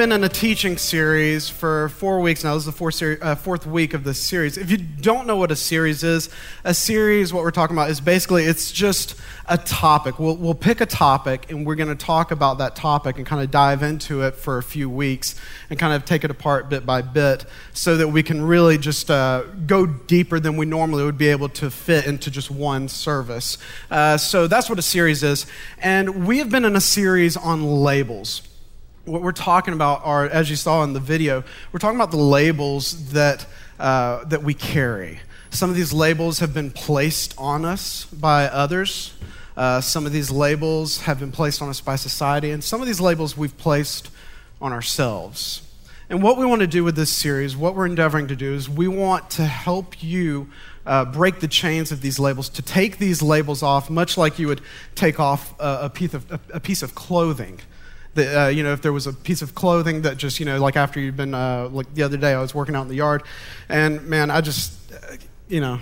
been in a teaching series for four weeks now. This is the fourth, seri- uh, fourth week of this series. If you don't know what a series is, a series, what we're talking about, is basically it's just a topic. We'll, we'll pick a topic and we're going to talk about that topic and kind of dive into it for a few weeks and kind of take it apart bit by bit so that we can really just uh, go deeper than we normally would be able to fit into just one service. Uh, so that's what a series is. And we have been in a series on labels what we're talking about are, as you saw in the video, we're talking about the labels that, uh, that we carry. Some of these labels have been placed on us by others. Uh, some of these labels have been placed on us by society, and some of these labels we've placed on ourselves. And what we want to do with this series, what we're endeavoring to do, is we want to help you uh, break the chains of these labels, to take these labels off, much like you would take off a, a piece, of, a, a piece of clothing uh, you know, if there was a piece of clothing that just, you know, like after you've been, uh, like the other day, I was working out in the yard, and man, I just, uh, you know,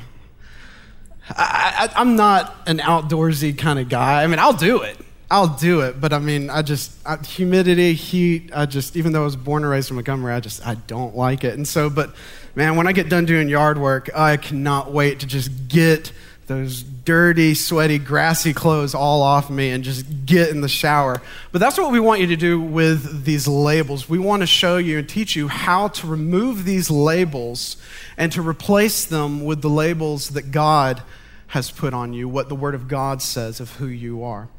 I, I'm not an outdoorsy kind of guy. I mean, I'll do it. I'll do it, but I mean, I just I, humidity, heat. I just even though I was born and raised in Montgomery, I just I don't like it. And so, but man, when I get done doing yard work, I cannot wait to just get those dirty, sweaty, grassy clothes all off me and just get in the shower. But that's what we want you to do with these labels. We want to show you and teach you how to remove these labels and to replace them with the labels that God has put on you, what the Word of God says of who you are.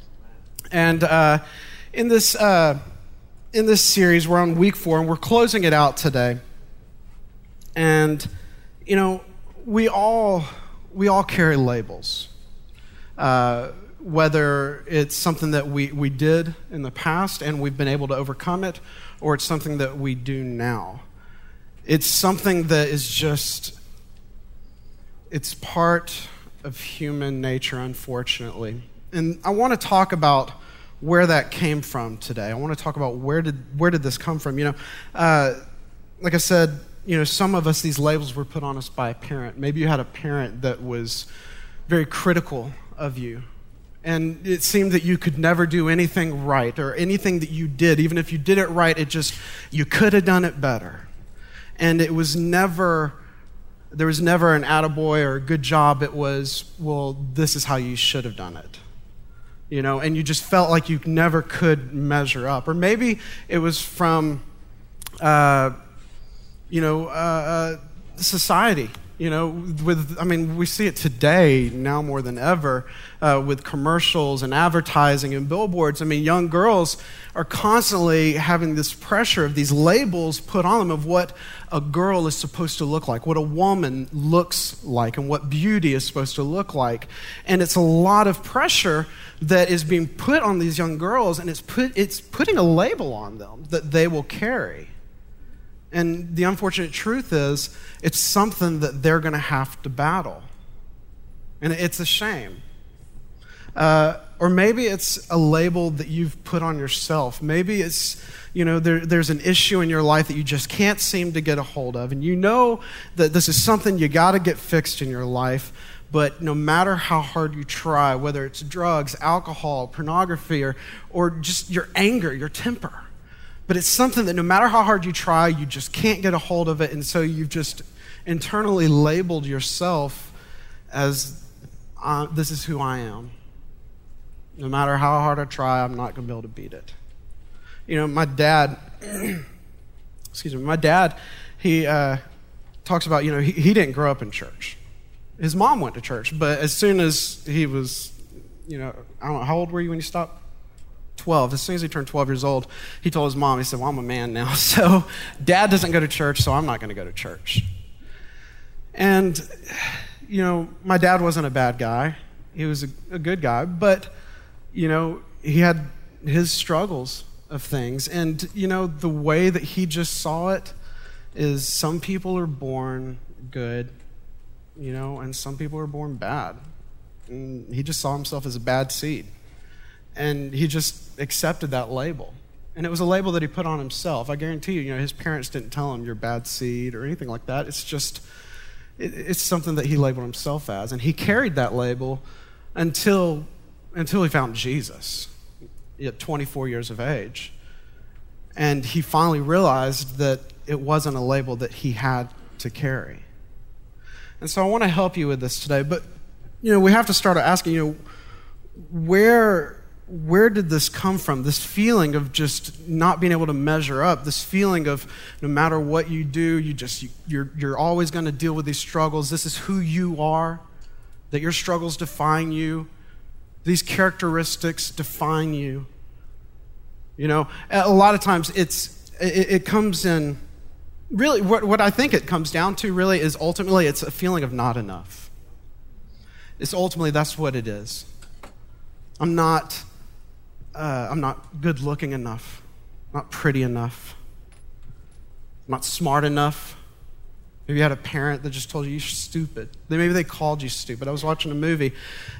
And uh, in this uh, in this series, we're on week four, and we're closing it out today. And you know, we all we all carry labels. Uh, whether it's something that we, we did in the past and we've been able to overcome it, or it's something that we do now. It's something that is just, it's part of human nature, unfortunately. And I want to talk about where that came from today. I want to talk about where did, where did this come from. You know, uh, like I said, you know, some of us, these labels were put on us by a parent. Maybe you had a parent that was very critical of you. And it seemed that you could never do anything right or anything that you did, even if you did it right, it just, you could have done it better. And it was never, there was never an attaboy or a good job. It was, well, this is how you should have done it. You know, and you just felt like you never could measure up. Or maybe it was from, uh, you know, uh, uh, society. You know, with, I mean, we see it today now more than ever uh, with commercials and advertising and billboards. I mean, young girls are constantly having this pressure of these labels put on them of what a girl is supposed to look like, what a woman looks like, and what beauty is supposed to look like. And it's a lot of pressure that is being put on these young girls, and it's, put, it's putting a label on them that they will carry. And the unfortunate truth is, it's something that they're going to have to battle. And it's a shame. Uh, or maybe it's a label that you've put on yourself. Maybe it's, you know, there, there's an issue in your life that you just can't seem to get a hold of. And you know that this is something you got to get fixed in your life. But no matter how hard you try, whether it's drugs, alcohol, pornography, or, or just your anger, your temper, but it's something that no matter how hard you try, you just can't get a hold of it. And so you've just internally labeled yourself as uh, this is who I am. No matter how hard I try, I'm not going to be able to beat it. You know, my dad, excuse me, my dad, he uh, talks about, you know, he, he didn't grow up in church. His mom went to church, but as soon as he was, you know, I don't know, how old were you when you stopped 12. As soon as he turned 12 years old, he told his mom, he said, Well, I'm a man now. So dad doesn't go to church, so I'm not going to go to church. And, you know, my dad wasn't a bad guy. He was a, a good guy, but, you know, he had his struggles of things. And, you know, the way that he just saw it is some people are born good, you know, and some people are born bad. And he just saw himself as a bad seed. And he just accepted that label. And it was a label that he put on himself. I guarantee you, you know, his parents didn't tell him you're bad seed or anything like that. It's just, it, it's something that he labeled himself as. And he carried that label until, until he found Jesus at 24 years of age. And he finally realized that it wasn't a label that he had to carry. And so I want to help you with this today. But, you know, we have to start asking, you know, where where did this come from? This feeling of just not being able to measure up, this feeling of no matter what you do, you just you, you're you're always going to deal with these struggles. This is who you are. That your struggles define you. These characteristics define you. You know, a lot of times it's it, it comes in really what, what I think it comes down to really is ultimately it's a feeling of not enough. It's ultimately that's what it is. I'm not uh, I'm not good looking enough, not pretty enough, not smart enough. Maybe you had a parent that just told you you're stupid. Maybe they called you stupid. I was watching a movie,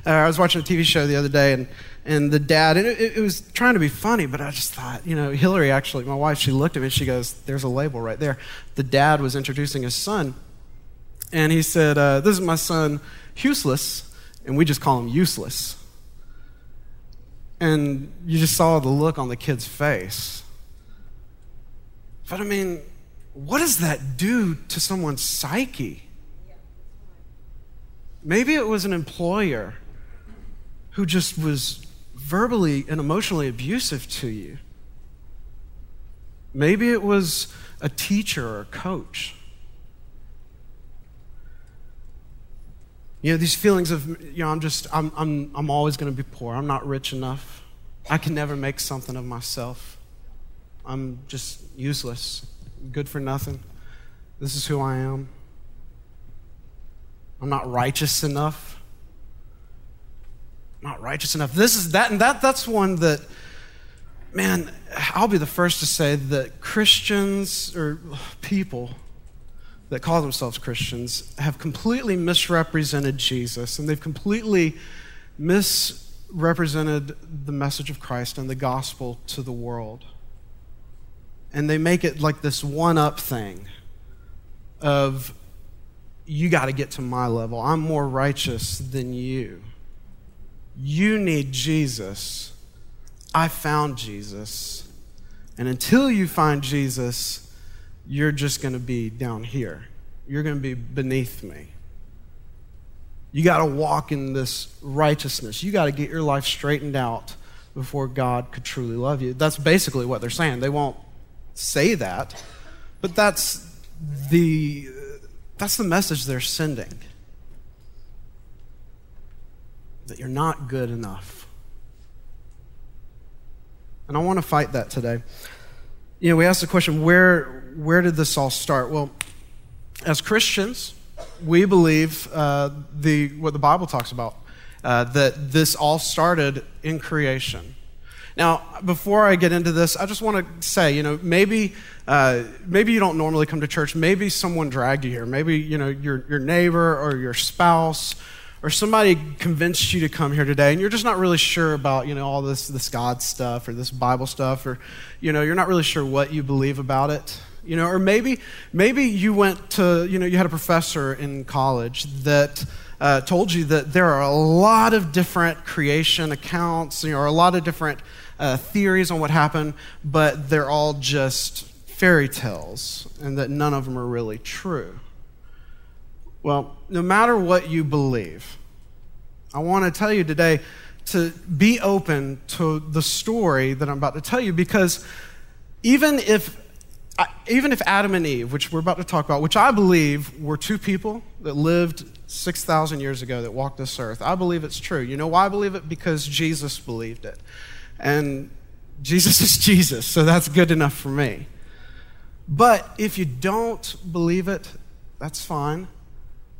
uh, I was watching a TV show the other day, and, and the dad, and it, it, was trying to be funny, but I just thought, you know, Hillary actually, my wife, she looked at me and she goes, There's a label right there. The dad was introducing his son, and he said, uh, This is my son, Useless, and we just call him Useless. And you just saw the look on the kid's face. But I mean, what does that do to someone's psyche? Maybe it was an employer who just was verbally and emotionally abusive to you. Maybe it was a teacher or a coach. You know, these feelings of, you know, I'm just, I'm, I'm, I'm always going to be poor. I'm not rich enough. I can never make something of myself. I'm just useless good for nothing. This is who I am. I'm not righteous enough. I'm not righteous enough. This is that, and that that's one that, man, I'll be the first to say that Christians or people that call themselves Christians have completely misrepresented Jesus, and they've completely misrepresented the message of Christ and the gospel to the world and they make it like this one up thing of you got to get to my level. I'm more righteous than you. You need Jesus. I found Jesus. And until you find Jesus, you're just going to be down here. You're going to be beneath me. You got to walk in this righteousness. You got to get your life straightened out before God could truly love you. That's basically what they're saying. They won't say that, but that's the, that's the message they're sending. That you're not good enough. And I want to fight that today. You know, we asked the question where, where did this all start? Well, as Christians, we believe uh, the, what the Bible talks about uh, that this all started in creation. Now, before I get into this, I just want to say, you know, maybe, uh, maybe you don't normally come to church. Maybe someone dragged you here. Maybe, you know, your, your neighbor or your spouse or somebody convinced you to come here today and you're just not really sure about, you know, all this, this God stuff or this Bible stuff or, you know, you're not really sure what you believe about it. You know, or maybe, maybe you went to, you know, you had a professor in college that uh, told you that there are a lot of different creation accounts, you know, or a lot of different uh, theories on what happened, but they're all just fairy tales and that none of them are really true. Well, no matter what you believe, I want to tell you today to be open to the story that I'm about to tell you because even if even if Adam and Eve, which we're about to talk about, which I believe were two people that lived 6,000 years ago that walked this earth, I believe it's true. You know why I believe it? Because Jesus believed it. And Jesus is Jesus, so that's good enough for me. But if you don't believe it, that's fine.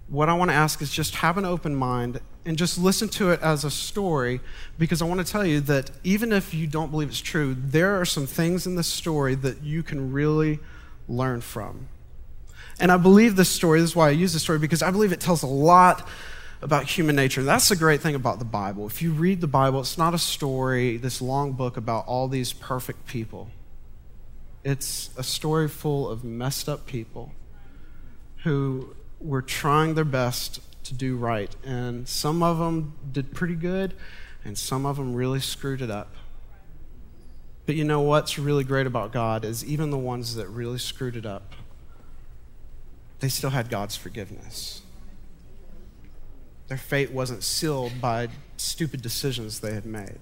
What I want to ask is just have an open mind and just listen to it as a story because I want to tell you that even if you don't believe it's true, there are some things in this story that you can really learn from. And I believe this story, this is why I use this story, because I believe it tells a lot about human nature. That's the great thing about the Bible. If you read the Bible, it's not a story, this long book about all these perfect people. It's a story full of messed up people who were trying their best to do right. And some of them did pretty good, and some of them really screwed it up. But you know what's really great about God is even the ones that really screwed it up, they still had God's forgiveness. Their fate wasn't sealed by stupid decisions they had made.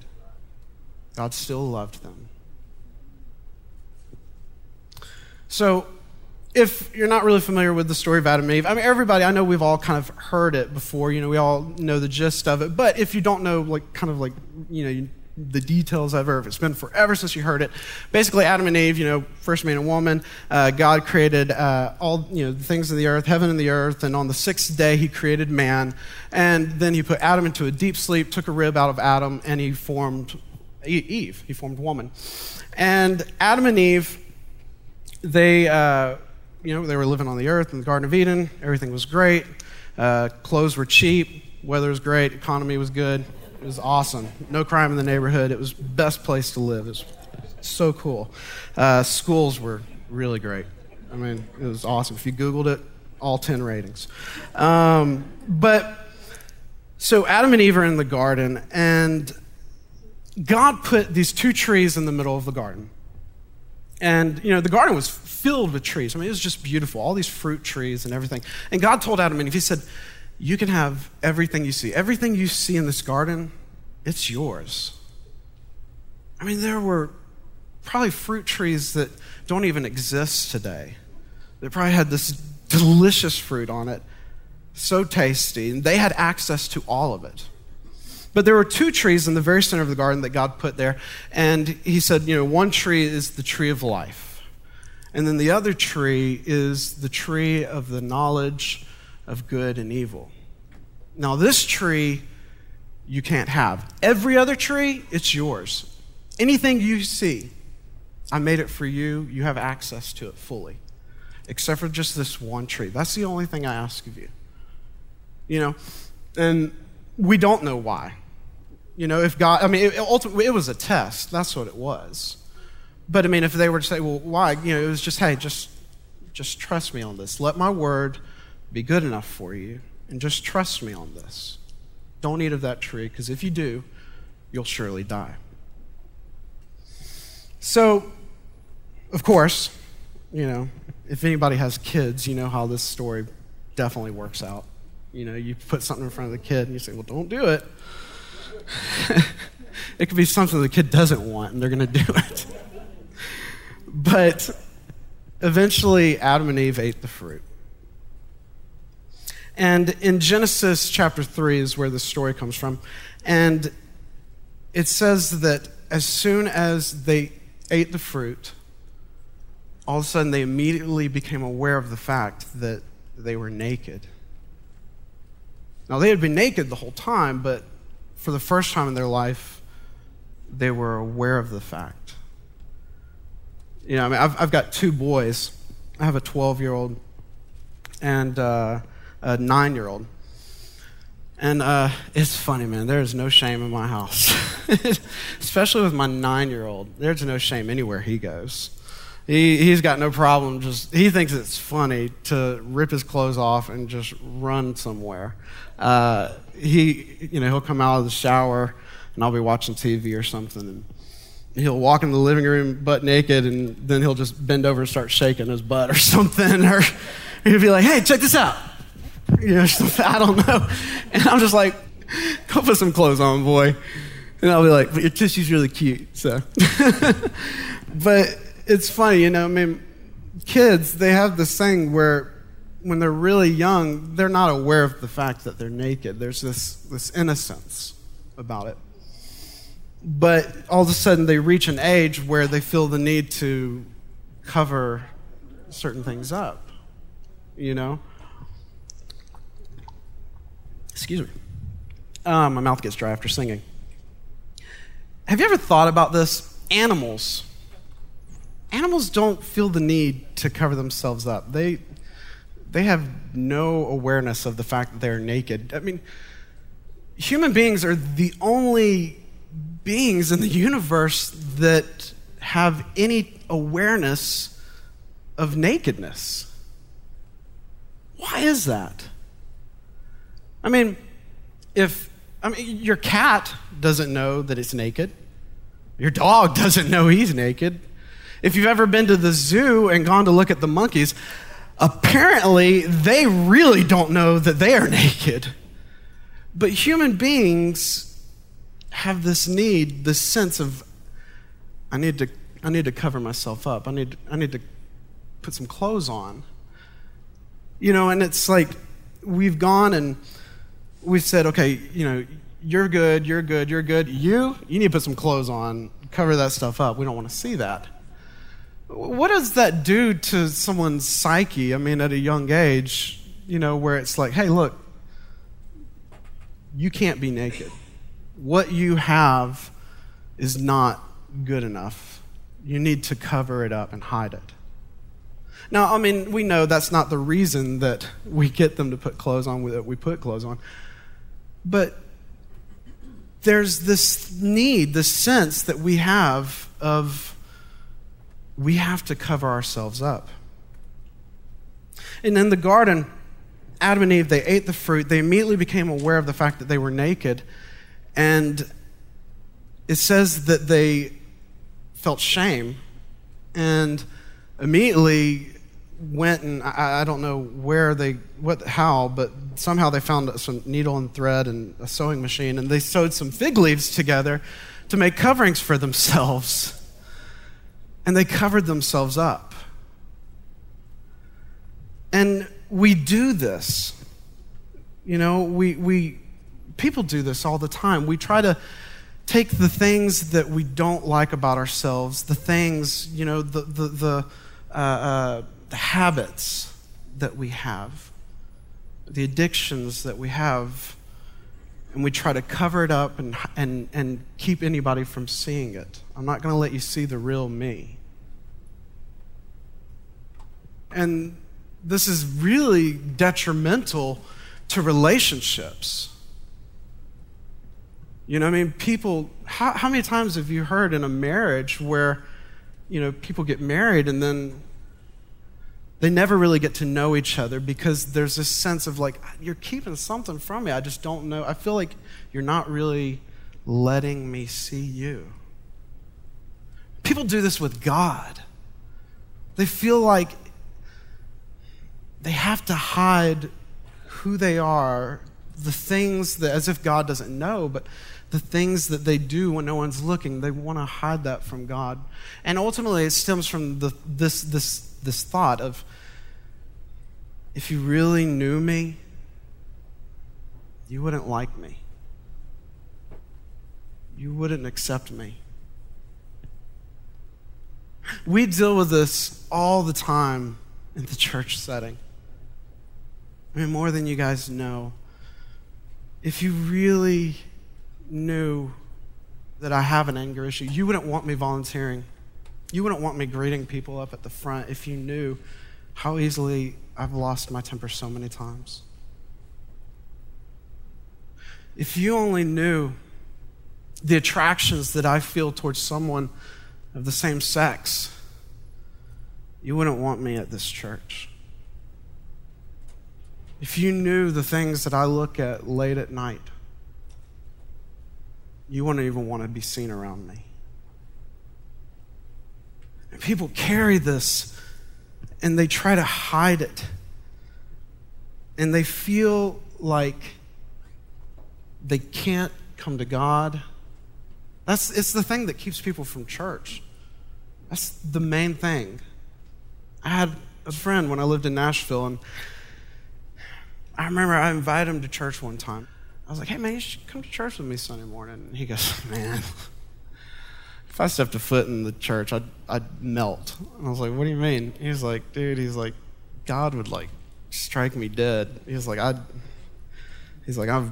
God still loved them. So, if you're not really familiar with the story of Adam and Eve, I mean, everybody, I know we've all kind of heard it before, you know, we all know the gist of it. But if you don't know, like, kind of like, you know, the details ever, if it's been forever since you heard it, basically, Adam and Eve, you know, first man and woman, uh, God created uh, all, you know, the things of the earth, heaven and the earth, and on the sixth day, he created man. And then he put Adam into a deep sleep, took a rib out of Adam, and he formed Eve. He formed woman. And Adam and Eve, they, uh, you know, they were living on the earth in the Garden of Eden. Everything was great. Uh, clothes were cheap. Weather was great. Economy was good. It was awesome. No crime in the neighborhood. It was best place to live. It was so cool. Uh, schools were really great. I mean, it was awesome. If you Googled it, all 10 ratings. Um, but so Adam and Eve are in the garden, and God put these two trees in the middle of the garden. And, you know, the garden was filled with trees. I mean, it was just beautiful, all these fruit trees and everything. And God told Adam and Eve, He said, You can have everything you see. Everything you see in this garden, it's yours. I mean, there were probably fruit trees that don't even exist today. They probably had this delicious fruit on it, so tasty, and they had access to all of it. But there were two trees in the very center of the garden that God put there. And he said, you know, one tree is the tree of life. And then the other tree is the tree of the knowledge of good and evil. Now, this tree you can't have. Every other tree, it's yours. Anything you see, I made it for you. You have access to it fully. Except for just this one tree. That's the only thing I ask of you. You know, and we don't know why. You know, if God, I mean, it, ultimately, it was a test. That's what it was. But I mean, if they were to say, well, why? You know, it was just, hey, just, just trust me on this. Let my word be good enough for you, and just trust me on this. Don't eat of that tree, because if you do, you'll surely die. So, of course, you know, if anybody has kids, you know how this story definitely works out. You know, you put something in front of the kid and you say, well, don't do it. it could be something the kid doesn't want, and they're going to do it. but eventually, Adam and Eve ate the fruit. And in Genesis chapter 3 is where the story comes from. And it says that as soon as they ate the fruit, all of a sudden they immediately became aware of the fact that they were naked. Now, they had been naked the whole time, but for the first time in their life, they were aware of the fact. You know, I mean, I've, I've got two boys. I have a 12 year old and uh, a nine year old. And uh, it's funny, man. There is no shame in my house, especially with my nine year old. There's no shame anywhere he goes. He, he's got no problem just, he thinks it's funny to rip his clothes off and just run somewhere. Uh, he, you know, he'll come out of the shower and I'll be watching TV or something and he'll walk in the living room butt naked and then he'll just bend over and start shaking his butt or something or he'll be like, hey, check this out. You know, I don't know. And I'm just like, go put some clothes on, boy. And I'll be like, but your tissue's really cute, so. but it's funny, you know, I mean, kids, they have this thing where when they're really young, they're not aware of the fact that they're naked. There's this, this innocence about it. But all of a sudden, they reach an age where they feel the need to cover certain things up, you know? Excuse me. Um, my mouth gets dry after singing. Have you ever thought about this? Animals animals don't feel the need to cover themselves up. They, they have no awareness of the fact that they're naked. I mean, human beings are the only beings in the universe that have any awareness of nakedness. Why is that? I mean, if I mean your cat doesn't know that it's naked. Your dog doesn't know he's naked. If you've ever been to the zoo and gone to look at the monkeys, apparently they really don't know that they are naked. But human beings have this need, this sense of, I need to, I need to cover myself up. I need, I need to put some clothes on. You know, and it's like we've gone and we've said, okay, you know, you're good, you're good, you're good. You, you need to put some clothes on, cover that stuff up. We don't want to see that. What does that do to someone's psyche? I mean, at a young age, you know, where it's like, hey, look, you can't be naked. What you have is not good enough. You need to cover it up and hide it. Now, I mean, we know that's not the reason that we get them to put clothes on, that we put clothes on. But there's this need, this sense that we have of we have to cover ourselves up. And in the garden, Adam and Eve, they ate the fruit. They immediately became aware of the fact that they were naked. And it says that they felt shame and immediately went and I, I, don't know where they, what, how, but somehow they found some needle and thread and a sewing machine and they sewed some fig leaves together to make coverings for themselves. And they covered themselves up. And we do this. You know, we, we, people do this all the time. We try to take the things that we don't like about ourselves, the things, you know, the, the, the, uh, uh, the habits that we have, the addictions that we have, and we try to cover it up and, and, and keep anybody from seeing it. I'm not going to let you see the real me. And this is really detrimental to relationships. You know, I mean, people, how, how many times have you heard in a marriage where, you know, people get married and then they never really get to know each other because there's this sense of like, you're keeping something from me. I just don't know. I feel like you're not really letting me see you. People do this with God. They feel like they have to hide who they are, the things that, as if God doesn't know, but the things that they do when no one's looking, they want to hide that from God. And ultimately, it stems from the, this, this this thought of if you really knew me, you wouldn't like me. You wouldn't accept me. We deal with this all the time in the church setting. I mean, more than you guys know. If you really knew that I have an anger issue, you wouldn't want me volunteering. You wouldn't want me greeting people up at the front if you knew how easily I've lost my temper so many times. If you only knew the attractions that I feel towards someone of the same sex, you wouldn't want me at this church. If you knew the things that I look at late at night, you wouldn't even want to be seen around me. And people carry this and they try to hide it. And they feel like they can't come to God. That's it's the thing that keeps people from church. That's the main thing. I had a friend when I lived in Nashville, and I remember I invited him to church one time. I was like, hey, man, you should come to church with me Sunday morning. And he goes, man, if I stepped a foot in the church, I'd, I'd melt. And I was like, what do you mean? He's like, dude, he's like, God would like strike me dead. He's like, I, he's like, I've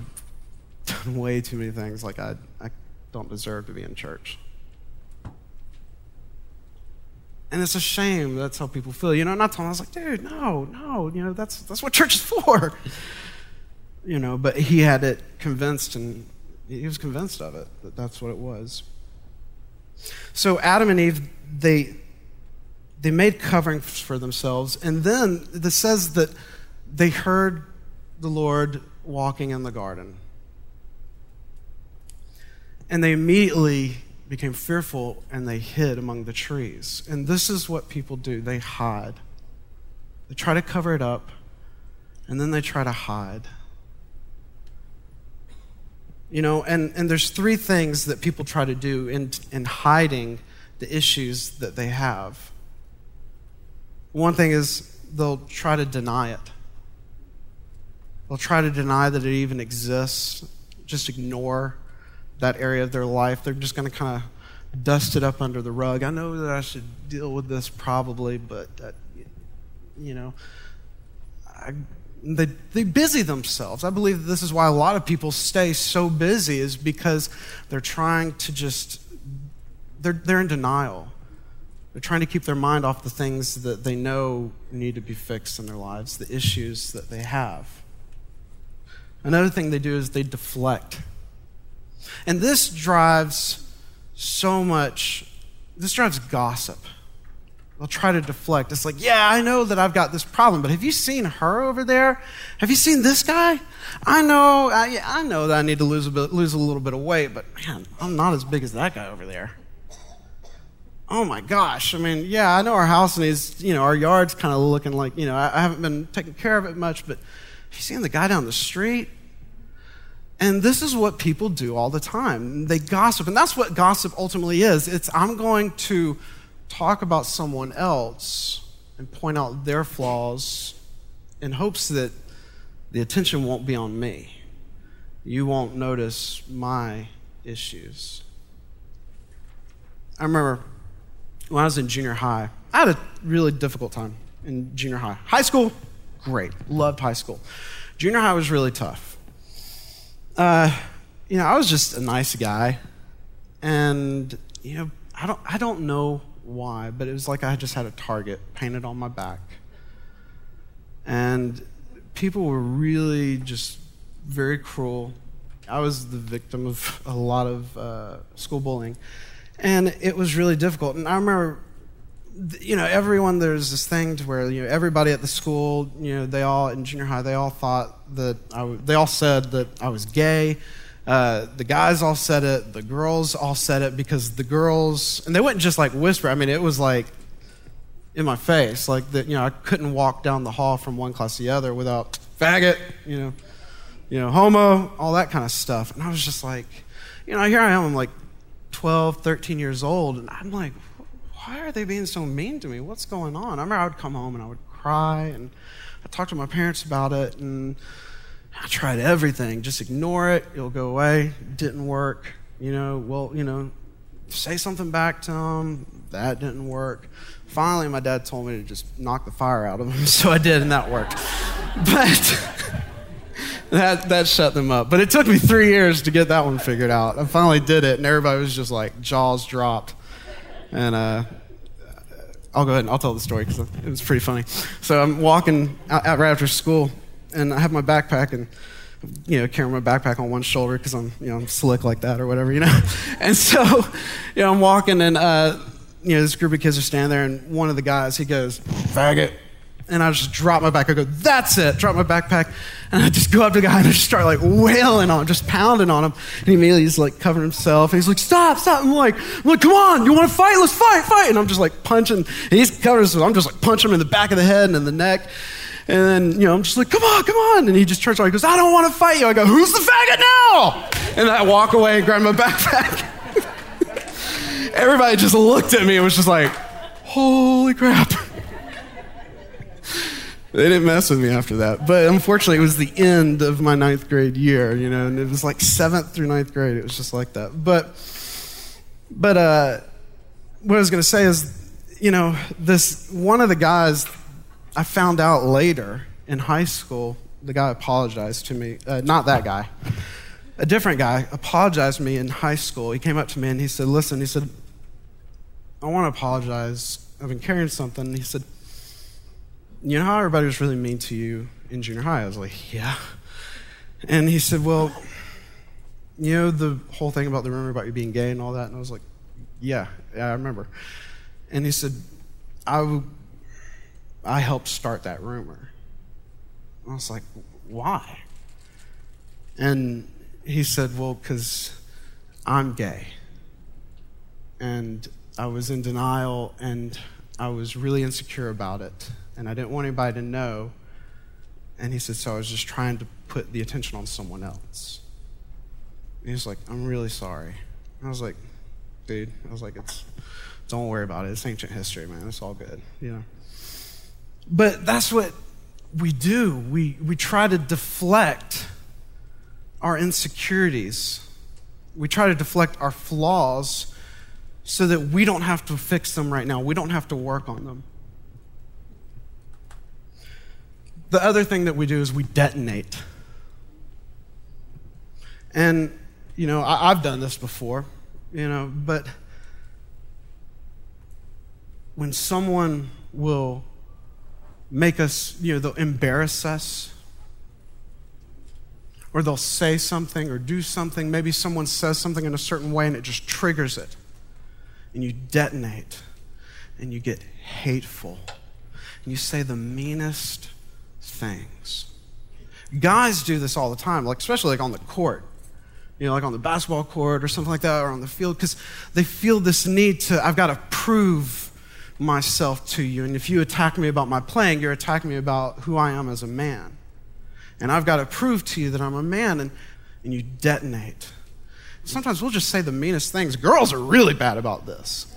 done way too many things. Like, I, I don't deserve to be in church. And it's a shame that's how people feel. You know, not telling I was like, dude, no, no, you know, that's that's what church is for. You know, but he had it convinced and he was convinced of it, that that's what it was. So Adam and Eve, they they made coverings for themselves, and then it says that they heard the Lord walking in the garden. And they immediately became fearful and they hid among the trees. And this is what people do they hide. They try to cover it up, and then they try to hide. You know, and, and there's three things that people try to do in, in hiding the issues that they have. One thing is they'll try to deny it. They'll try to deny that it even exists, just ignore that area of their life. They're just going to kind of dust it up under the rug. I know that I should deal with this probably, but, uh, you know, I, they, they busy themselves. I believe this is why a lot of people stay so busy, is because they're trying to just, they're, they're in denial. They're trying to keep their mind off the things that they know need to be fixed in their lives, the issues that they have. Another thing they do is they deflect. And this drives so much, this drives gossip. They'll try to deflect. It's like, yeah, I know that I've got this problem, but have you seen her over there? Have you seen this guy? I know, I, I know that I need to lose a, bit, lose a little bit of weight, but man, I'm not as big as that guy over there. Oh my gosh. I mean, yeah, I know our house needs, you know, our yard's kind of looking like, you know, I, I haven't been taking care of it much, but have you seen the guy down the street? And this is what people do all the time. They gossip. And that's what gossip ultimately is. It's I'm going to talk about someone else and point out their flaws in hopes that the attention won't be on me. You won't notice my issues. I remember when I was in junior high, I had a really difficult time in junior high. High school, great. Loved high school. Junior high was really tough uh, you know, I was just a nice guy, and you know, I don't, I don't know why, but it was like I just had a target painted on my back, and people were really just very cruel. I was the victim of a lot of uh, school bullying, and it was really difficult. And I remember you know, everyone, there's this thing to where, you know, everybody at the school, you know, they all, in junior high, they all thought that, I, they all said that I was gay. Uh, the guys all said it, the girls all said it because the girls, and they wouldn't just like whisper, I mean, it was like in my face, like that, you know, I couldn't walk down the hall from one class to the other without faggot, you know, you know, homo, all that kind of stuff. And I was just like, you know, here I am, I'm like 12, 13 years old, and I'm like, why are they being so mean to me? What's going on? I remember I would come home and I would cry and I talked to my parents about it and I tried everything. Just ignore it. It'll go away. Didn't work. You know, well, you know, say something back to them. That didn't work. Finally, my dad told me to just knock the fire out of them, so I did, and that worked. But that that shut them up. But it took me three years to get that one figured out. I finally did it, and everybody was just like jaws dropped. And uh, I'll go ahead and I'll tell the story because it was pretty funny. So I'm walking out, out right after school, and I have my backpack and you know, carrying my backpack on one shoulder because I'm, you know, I'm slick like that or whatever, you know. And so, you know, I'm walking and, uh, you know, this group of kids are standing there, and one of the guys, he goes, faggot. And I just drop my back. I go, that's it. Drop my backpack. And I just go up to the guy and I just start like wailing on him, just pounding on him. And he immediately he's like covering himself. And he's like, stop, stop. I'm like, I'm like, come on, you want to fight? Let's fight, fight. And I'm just like punching. And he's covering himself. I'm just like punching him in the back of the head and in the neck. And then, you know, I'm just like, come on, come on. And he just turns around. He goes, I don't want to fight you. I go, who's the faggot now? And I walk away and grab my backpack. Everybody just looked at me and was just like, holy crap. They didn't mess with me after that. But unfortunately, it was the end of my ninth grade year, you know, and it was like seventh through ninth grade. It was just like that. But, but uh, what I was going to say is, you know, this one of the guys I found out later in high school, the guy apologized to me. Uh, not that guy. A different guy apologized to me in high school. He came up to me and he said, Listen, he said, I want to apologize I've been carrying something. He said, You know how everybody was really mean to you in junior high? I was like, Yeah. And he said, Well, you know the whole thing about the rumor about you being gay and all that? And I was like, Yeah, yeah, I remember. And he said, I, I helped start that rumor. I was like, Why? And he said, Well, because I'm gay. And I was in denial and I was really insecure about it. And I didn't want anybody to know. And he said, So I was just trying to put the attention on someone else. And he was like, I'm really sorry. And I was like, Dude, I was like, It's, don't worry about it. It's ancient history, man. It's all good, you know. But that's what we do. We, we try to deflect our insecurities, we try to deflect our flaws so that we don't have to fix them right now. We don't have to work on them. The other thing that we do is we detonate. And, you know, I, have done this before, you know, but when someone will make us, you know, they'll embarrass us, or they'll say something or do something, maybe someone says something in a certain way and it just triggers it. And you detonate. And you get hateful. And you say the meanest things. Guys do this all the time, like especially like on the court. You know, like on the basketball court or something like that, or on the field, because they feel this need to, I've got to prove myself to you. And if you attack me about my playing, you're attacking me about who I am as a man. And I've got to prove to you that I'm a man. And, and you detonate sometimes we'll just say the meanest things. Girls are really bad about this.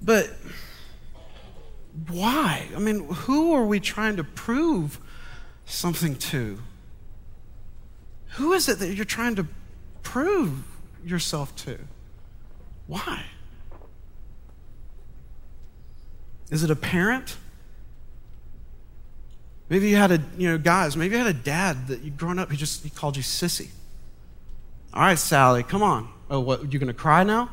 But why? I mean, who are we trying to prove something to? Who is it that you're trying to prove yourself to? Why? Is it a parent? Maybe you had a, you know, guys, maybe you had a dad that you'd grown up, he just, he called you sissy. All right, Sally, come on. Oh, what, you to cry now?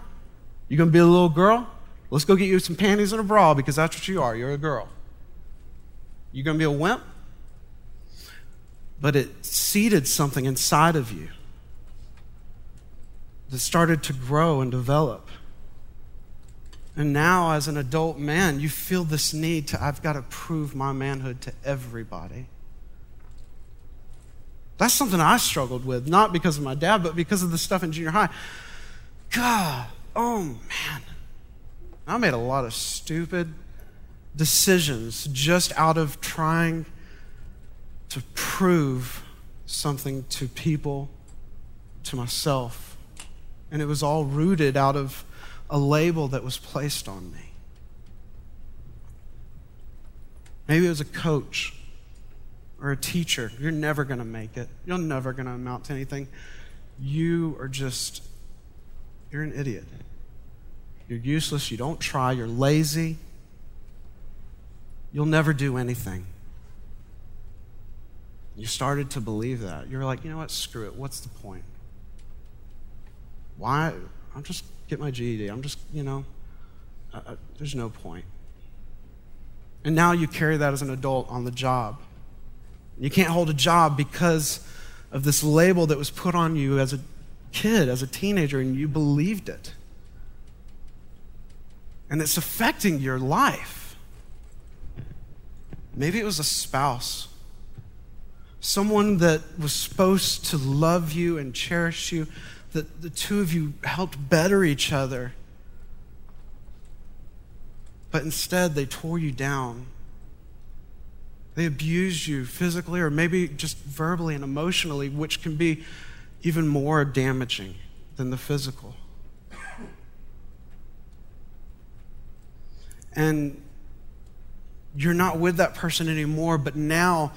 You to be a little girl? Let's go get you some panties and a bra because that's what you are. You're a girl. You to be a wimp? But it seeded something inside of you that started to grow and develop. And now, as an adult man, you feel this need to, I've got to prove my manhood to everybody. That's something I struggled with, not because of my dad, but because of the stuff in junior high. God, oh man. I made a lot of stupid decisions just out of trying to prove something to people, to myself. And it was all rooted out of a label that was placed on me. Maybe it was a coach or a teacher, you're never going to make it. You're never going to amount to anything. You are just, you're an idiot. You're useless. You don't try. You're lazy. You'll never do anything. You started to believe that. You're like, you know what? Screw it. What's the point? Why? I'm just get my GED. I'm just, you know, uh, uh, there's no point. And now you carry that as an adult on the job. You can't hold a job because of this label that was put on you as a kid, as a teenager, and you believed it. And it's affecting your life. Maybe it was a spouse, someone that was supposed to love you and cherish you, that the two of you helped better each other. But instead, they tore you down they abused you physically or maybe just verbally and emotionally, which can be even more damaging than the physical. And you're not with that person anymore, but now,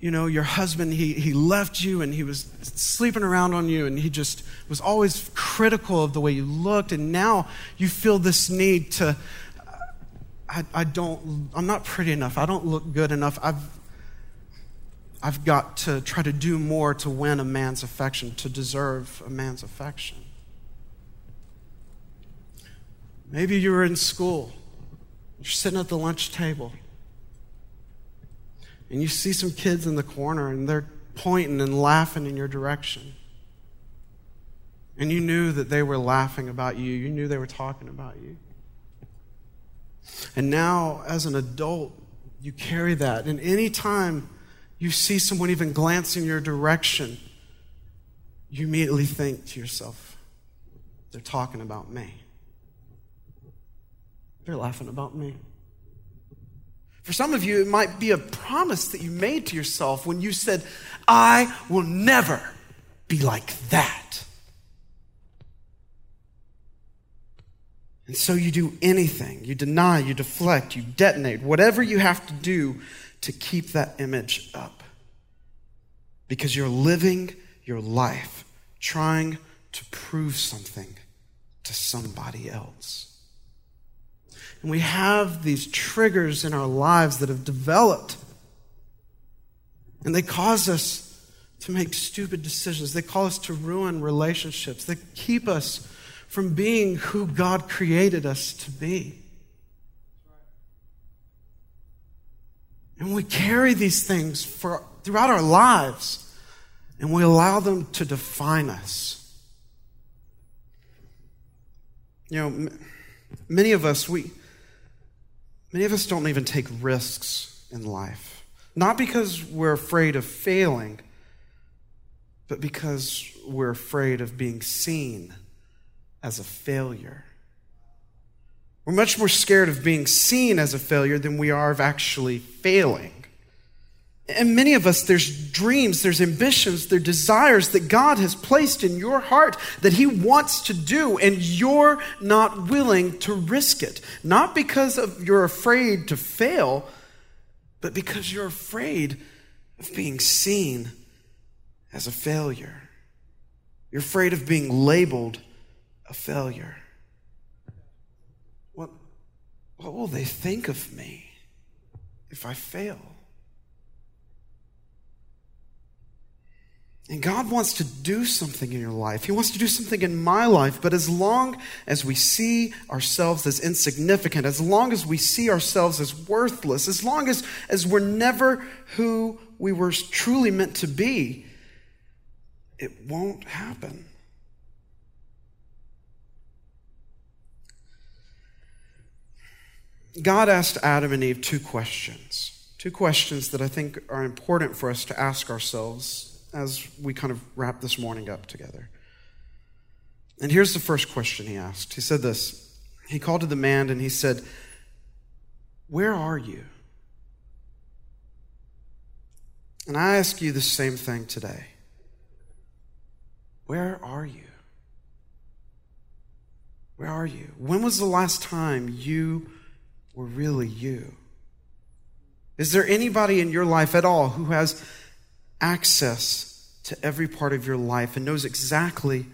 you know, your husband, he, he left you and he was sleeping around on you and he just was always critical of the way you looked. And now you feel this need to I, I don't, I'm not pretty enough. I don't look good enough. I've, I've got to try to do more to win a man's affection, to deserve a man's affection. Maybe you were in school. You're sitting at the lunch table. And you see some kids in the corner and they're pointing and laughing in your direction. And you knew that they were laughing about you. You knew they were talking about you. And now, as an adult, you carry that. And any time you see someone even glance in your direction, you immediately think to yourself, they're talking about me. They're laughing about me. For some of you, it might be a promise that you made to yourself when you said, I will never be like that. And so you do anything. You deny, you deflect, you detonate, whatever you have to do to keep that image up. Because you're living your life trying to prove something to somebody else. And we have these triggers in our lives that have developed. And they cause us to make stupid decisions. They cause us to ruin relationships. They keep us from being who God created us to be. And we carry these things for, throughout our lives, and we allow them to define us. You know, m- many of us, we, many of us don't even take risks in life. Not because we're afraid of failing, but because we're afraid of being seen as a failure. We're much more scared of being seen as a failure than we are of actually failing. And many of us, there's dreams, there's ambitions, there's desires that God has placed in your heart that He wants to do, and you're not willing to risk it. Not because of you're afraid to fail, but because you're afraid of being seen as a failure. You're afraid of being labeled a failure. What, what will they think of me if I fail? And God wants to do something in your life. He wants to do something in my life. But as long as we see ourselves as insignificant, as long as we see ourselves as worthless, as long as, as we're never who we were truly meant to be, it won't happen. God asked Adam and Eve two questions. Two questions that I think are important for us to ask ourselves as we kind of wrap this morning up together. And here's the first question he asked. He said this He called to the man and he said, Where are you? And I ask you the same thing today. Where are you? Where are you? When was the last time you were really you? Is there anybody in your life at all who has access to every part of your life and knows exactly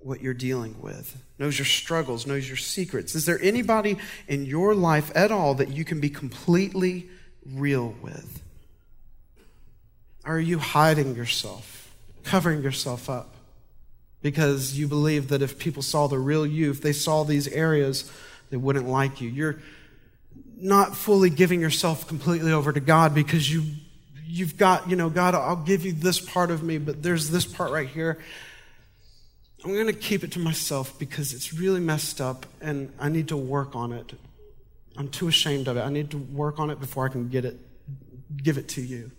what you're dealing with, knows your struggles, knows your secrets? Is there anybody in your life at all that you can be completely real with? Are you hiding yourself, covering yourself up? Because you believe that if people saw the real you, if they saw these areas, they wouldn't like you. You're not fully giving yourself completely over to God because you you've got, you know, God, I'll give you this part of me, but there's this part right here. I'm going to keep it to myself because it's really messed up and I need to work on it. I'm too ashamed of it. I need to work on it before I can get it give it to you.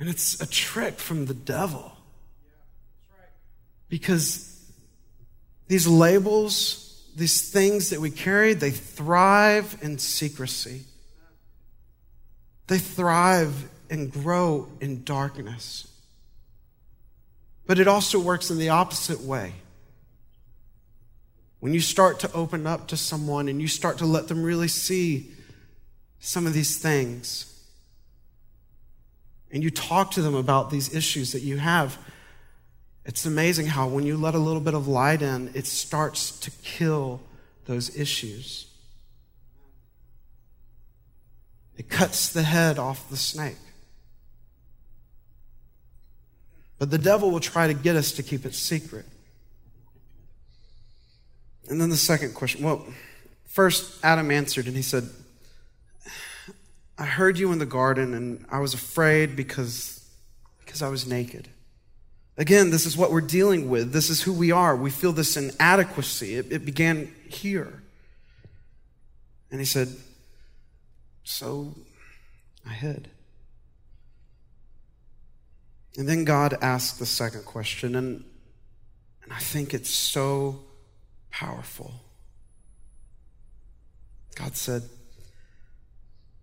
And it's a trick from the devil. Because these labels these things that we carry, they thrive in secrecy. They thrive and grow in darkness. But it also works in the opposite way. When you start to open up to someone and you start to let them really see some of these things, and you talk to them about these issues that you have, it's amazing how when you let a little bit of light in, it starts to kill those issues. It cuts the head off the snake. But the devil will try to get us to keep it secret. And then the second question well, first, Adam answered and he said, I heard you in the garden and I was afraid because, because I was naked. Again, this is what we're dealing with. This is who we are. We feel this inadequacy. It, it began here. And he said, So I hid. And then God asked the second question, and, and I think it's so powerful. God said,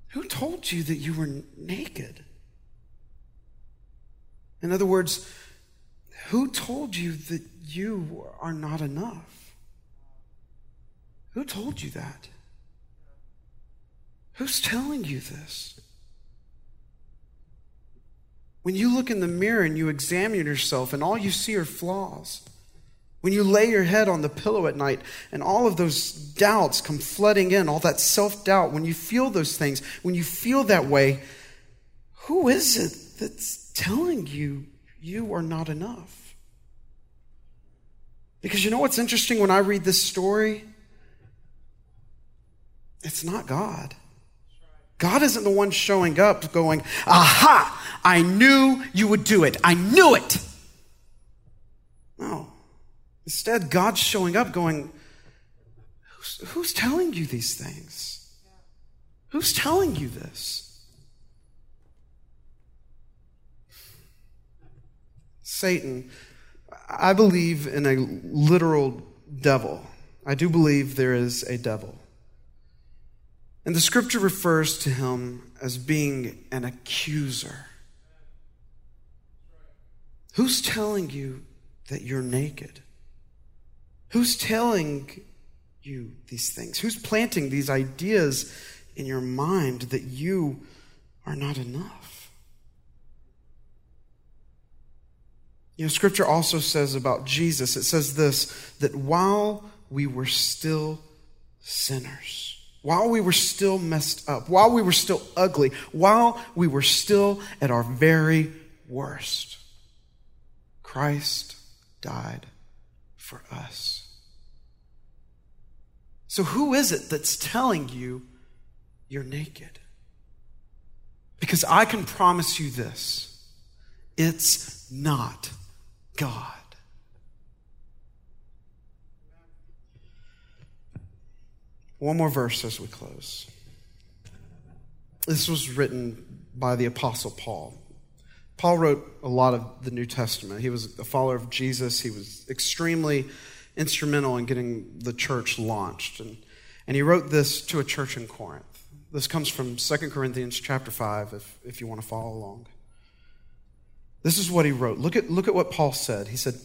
Who told you that you were naked? In other words, who told you that you are not enough? Who told you that? Who's telling you this? When you look in the mirror and you examine yourself and all you see are flaws, when you lay your head on the pillow at night and all of those doubts come flooding in, all that self doubt, when you feel those things, when you feel that way, who is it that's telling you you are not enough? Because you know what's interesting when I read this story? It's not God. God isn't the one showing up going, aha, I knew you would do it. I knew it. No. Instead, God's showing up going, who's, who's telling you these things? Who's telling you this? Satan, I believe in a literal devil. I do believe there is a devil. And the scripture refers to him as being an accuser. Who's telling you that you're naked? Who's telling you these things? Who's planting these ideas in your mind that you are not enough? You know, scripture also says about Jesus, it says this that while we were still sinners, while we were still messed up, while we were still ugly, while we were still at our very worst, Christ died for us. So, who is it that's telling you you're naked? Because I can promise you this it's not God. One more verse as we close. This was written by the Apostle Paul. Paul wrote a lot of the New Testament. He was a follower of Jesus. He was extremely instrumental in getting the church launched. And, and he wrote this to a church in Corinth. This comes from 2 Corinthians chapter 5, if, if you want to follow along. This is what he wrote. Look at, look at what Paul said. He said,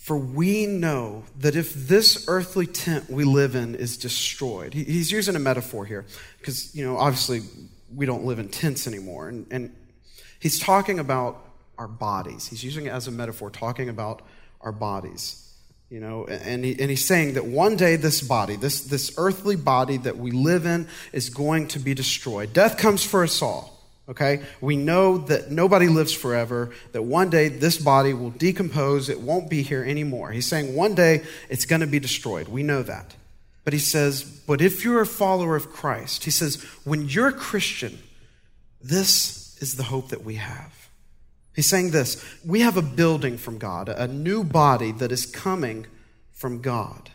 for we know that if this earthly tent we live in is destroyed, he's using a metaphor here, because, you know, obviously we don't live in tents anymore. And, and he's talking about our bodies. He's using it as a metaphor, talking about our bodies. You know, and, he, and he's saying that one day this body, this, this earthly body that we live in, is going to be destroyed. Death comes for us all. Okay? We know that nobody lives forever, that one day this body will decompose, it won't be here anymore. He's saying one day it's going to be destroyed. We know that. But he says, but if you're a follower of Christ, he says, when you're a Christian, this is the hope that we have. He's saying this we have a building from God, a new body that is coming from God,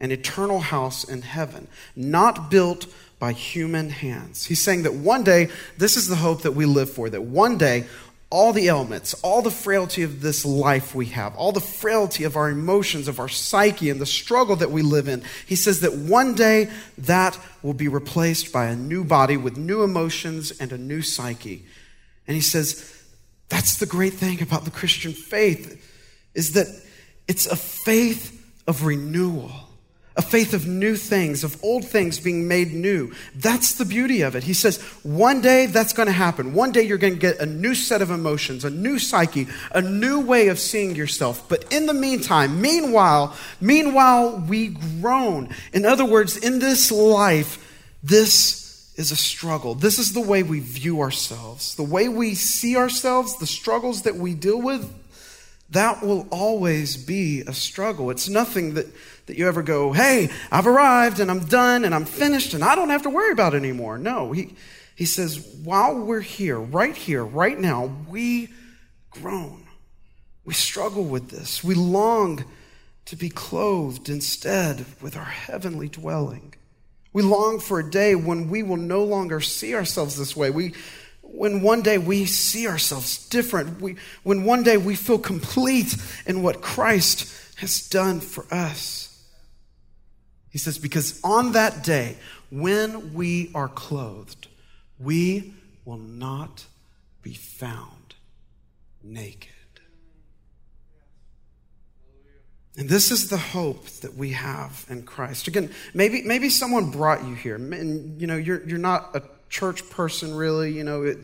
an eternal house in heaven, not built by human hands. He's saying that one day, this is the hope that we live for, that one day, all the elements, all the frailty of this life we have, all the frailty of our emotions, of our psyche, and the struggle that we live in, he says that one day that will be replaced by a new body with new emotions and a new psyche. And he says, that's the great thing about the Christian faith, is that it's a faith of renewal a faith of new things, of old things being made new. That's the beauty of it. He says, one day that's going to happen. One day you're going to get a new set of emotions, a new psyche, a new way of seeing yourself. But in the meantime, meanwhile, meanwhile, we groan. In other words, in this life, this is a struggle. This is the way we view ourselves, the way we see ourselves, the struggles that we deal with. That will always be a struggle. It's nothing that, that you ever go, hey, I've arrived and I'm done and I'm finished and I don't have to worry about it anymore. No, he, he says, while we're here, right here, right now, we groan. We struggle with this. We long to be clothed instead with our heavenly dwelling. We long for a day when we will no longer see ourselves this way. We, when one day we see ourselves different, we, when one day we feel complete in what Christ has done for us. He says, because on that day, when we are clothed, we will not be found naked. And this is the hope that we have in Christ. Again, maybe, maybe someone brought you here, and you know, you're, you're not a church person really, you know, it,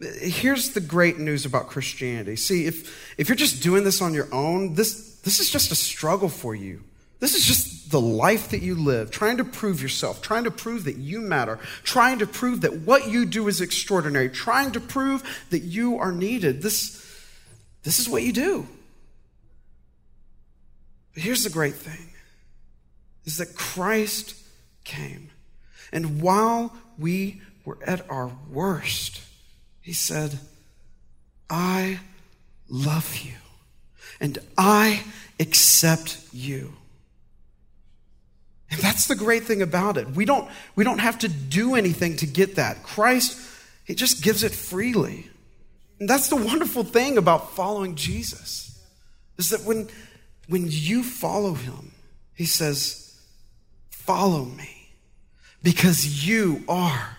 here's the great news about Christianity. See, if, if you're just doing this on your own, this, this is just a struggle for you. This is just the life that you live, trying to prove yourself, trying to prove that you matter, trying to prove that what you do is extraordinary, trying to prove that you are needed. This, this is what you do. But here's the great thing is that Christ came. And while we were at our worst, he said, I love you and I accept you. And that's the great thing about it. We don't, we don't have to do anything to get that. Christ, He just gives it freely. And that's the wonderful thing about following Jesus, is that when, when you follow Him, He says, Follow me, because you are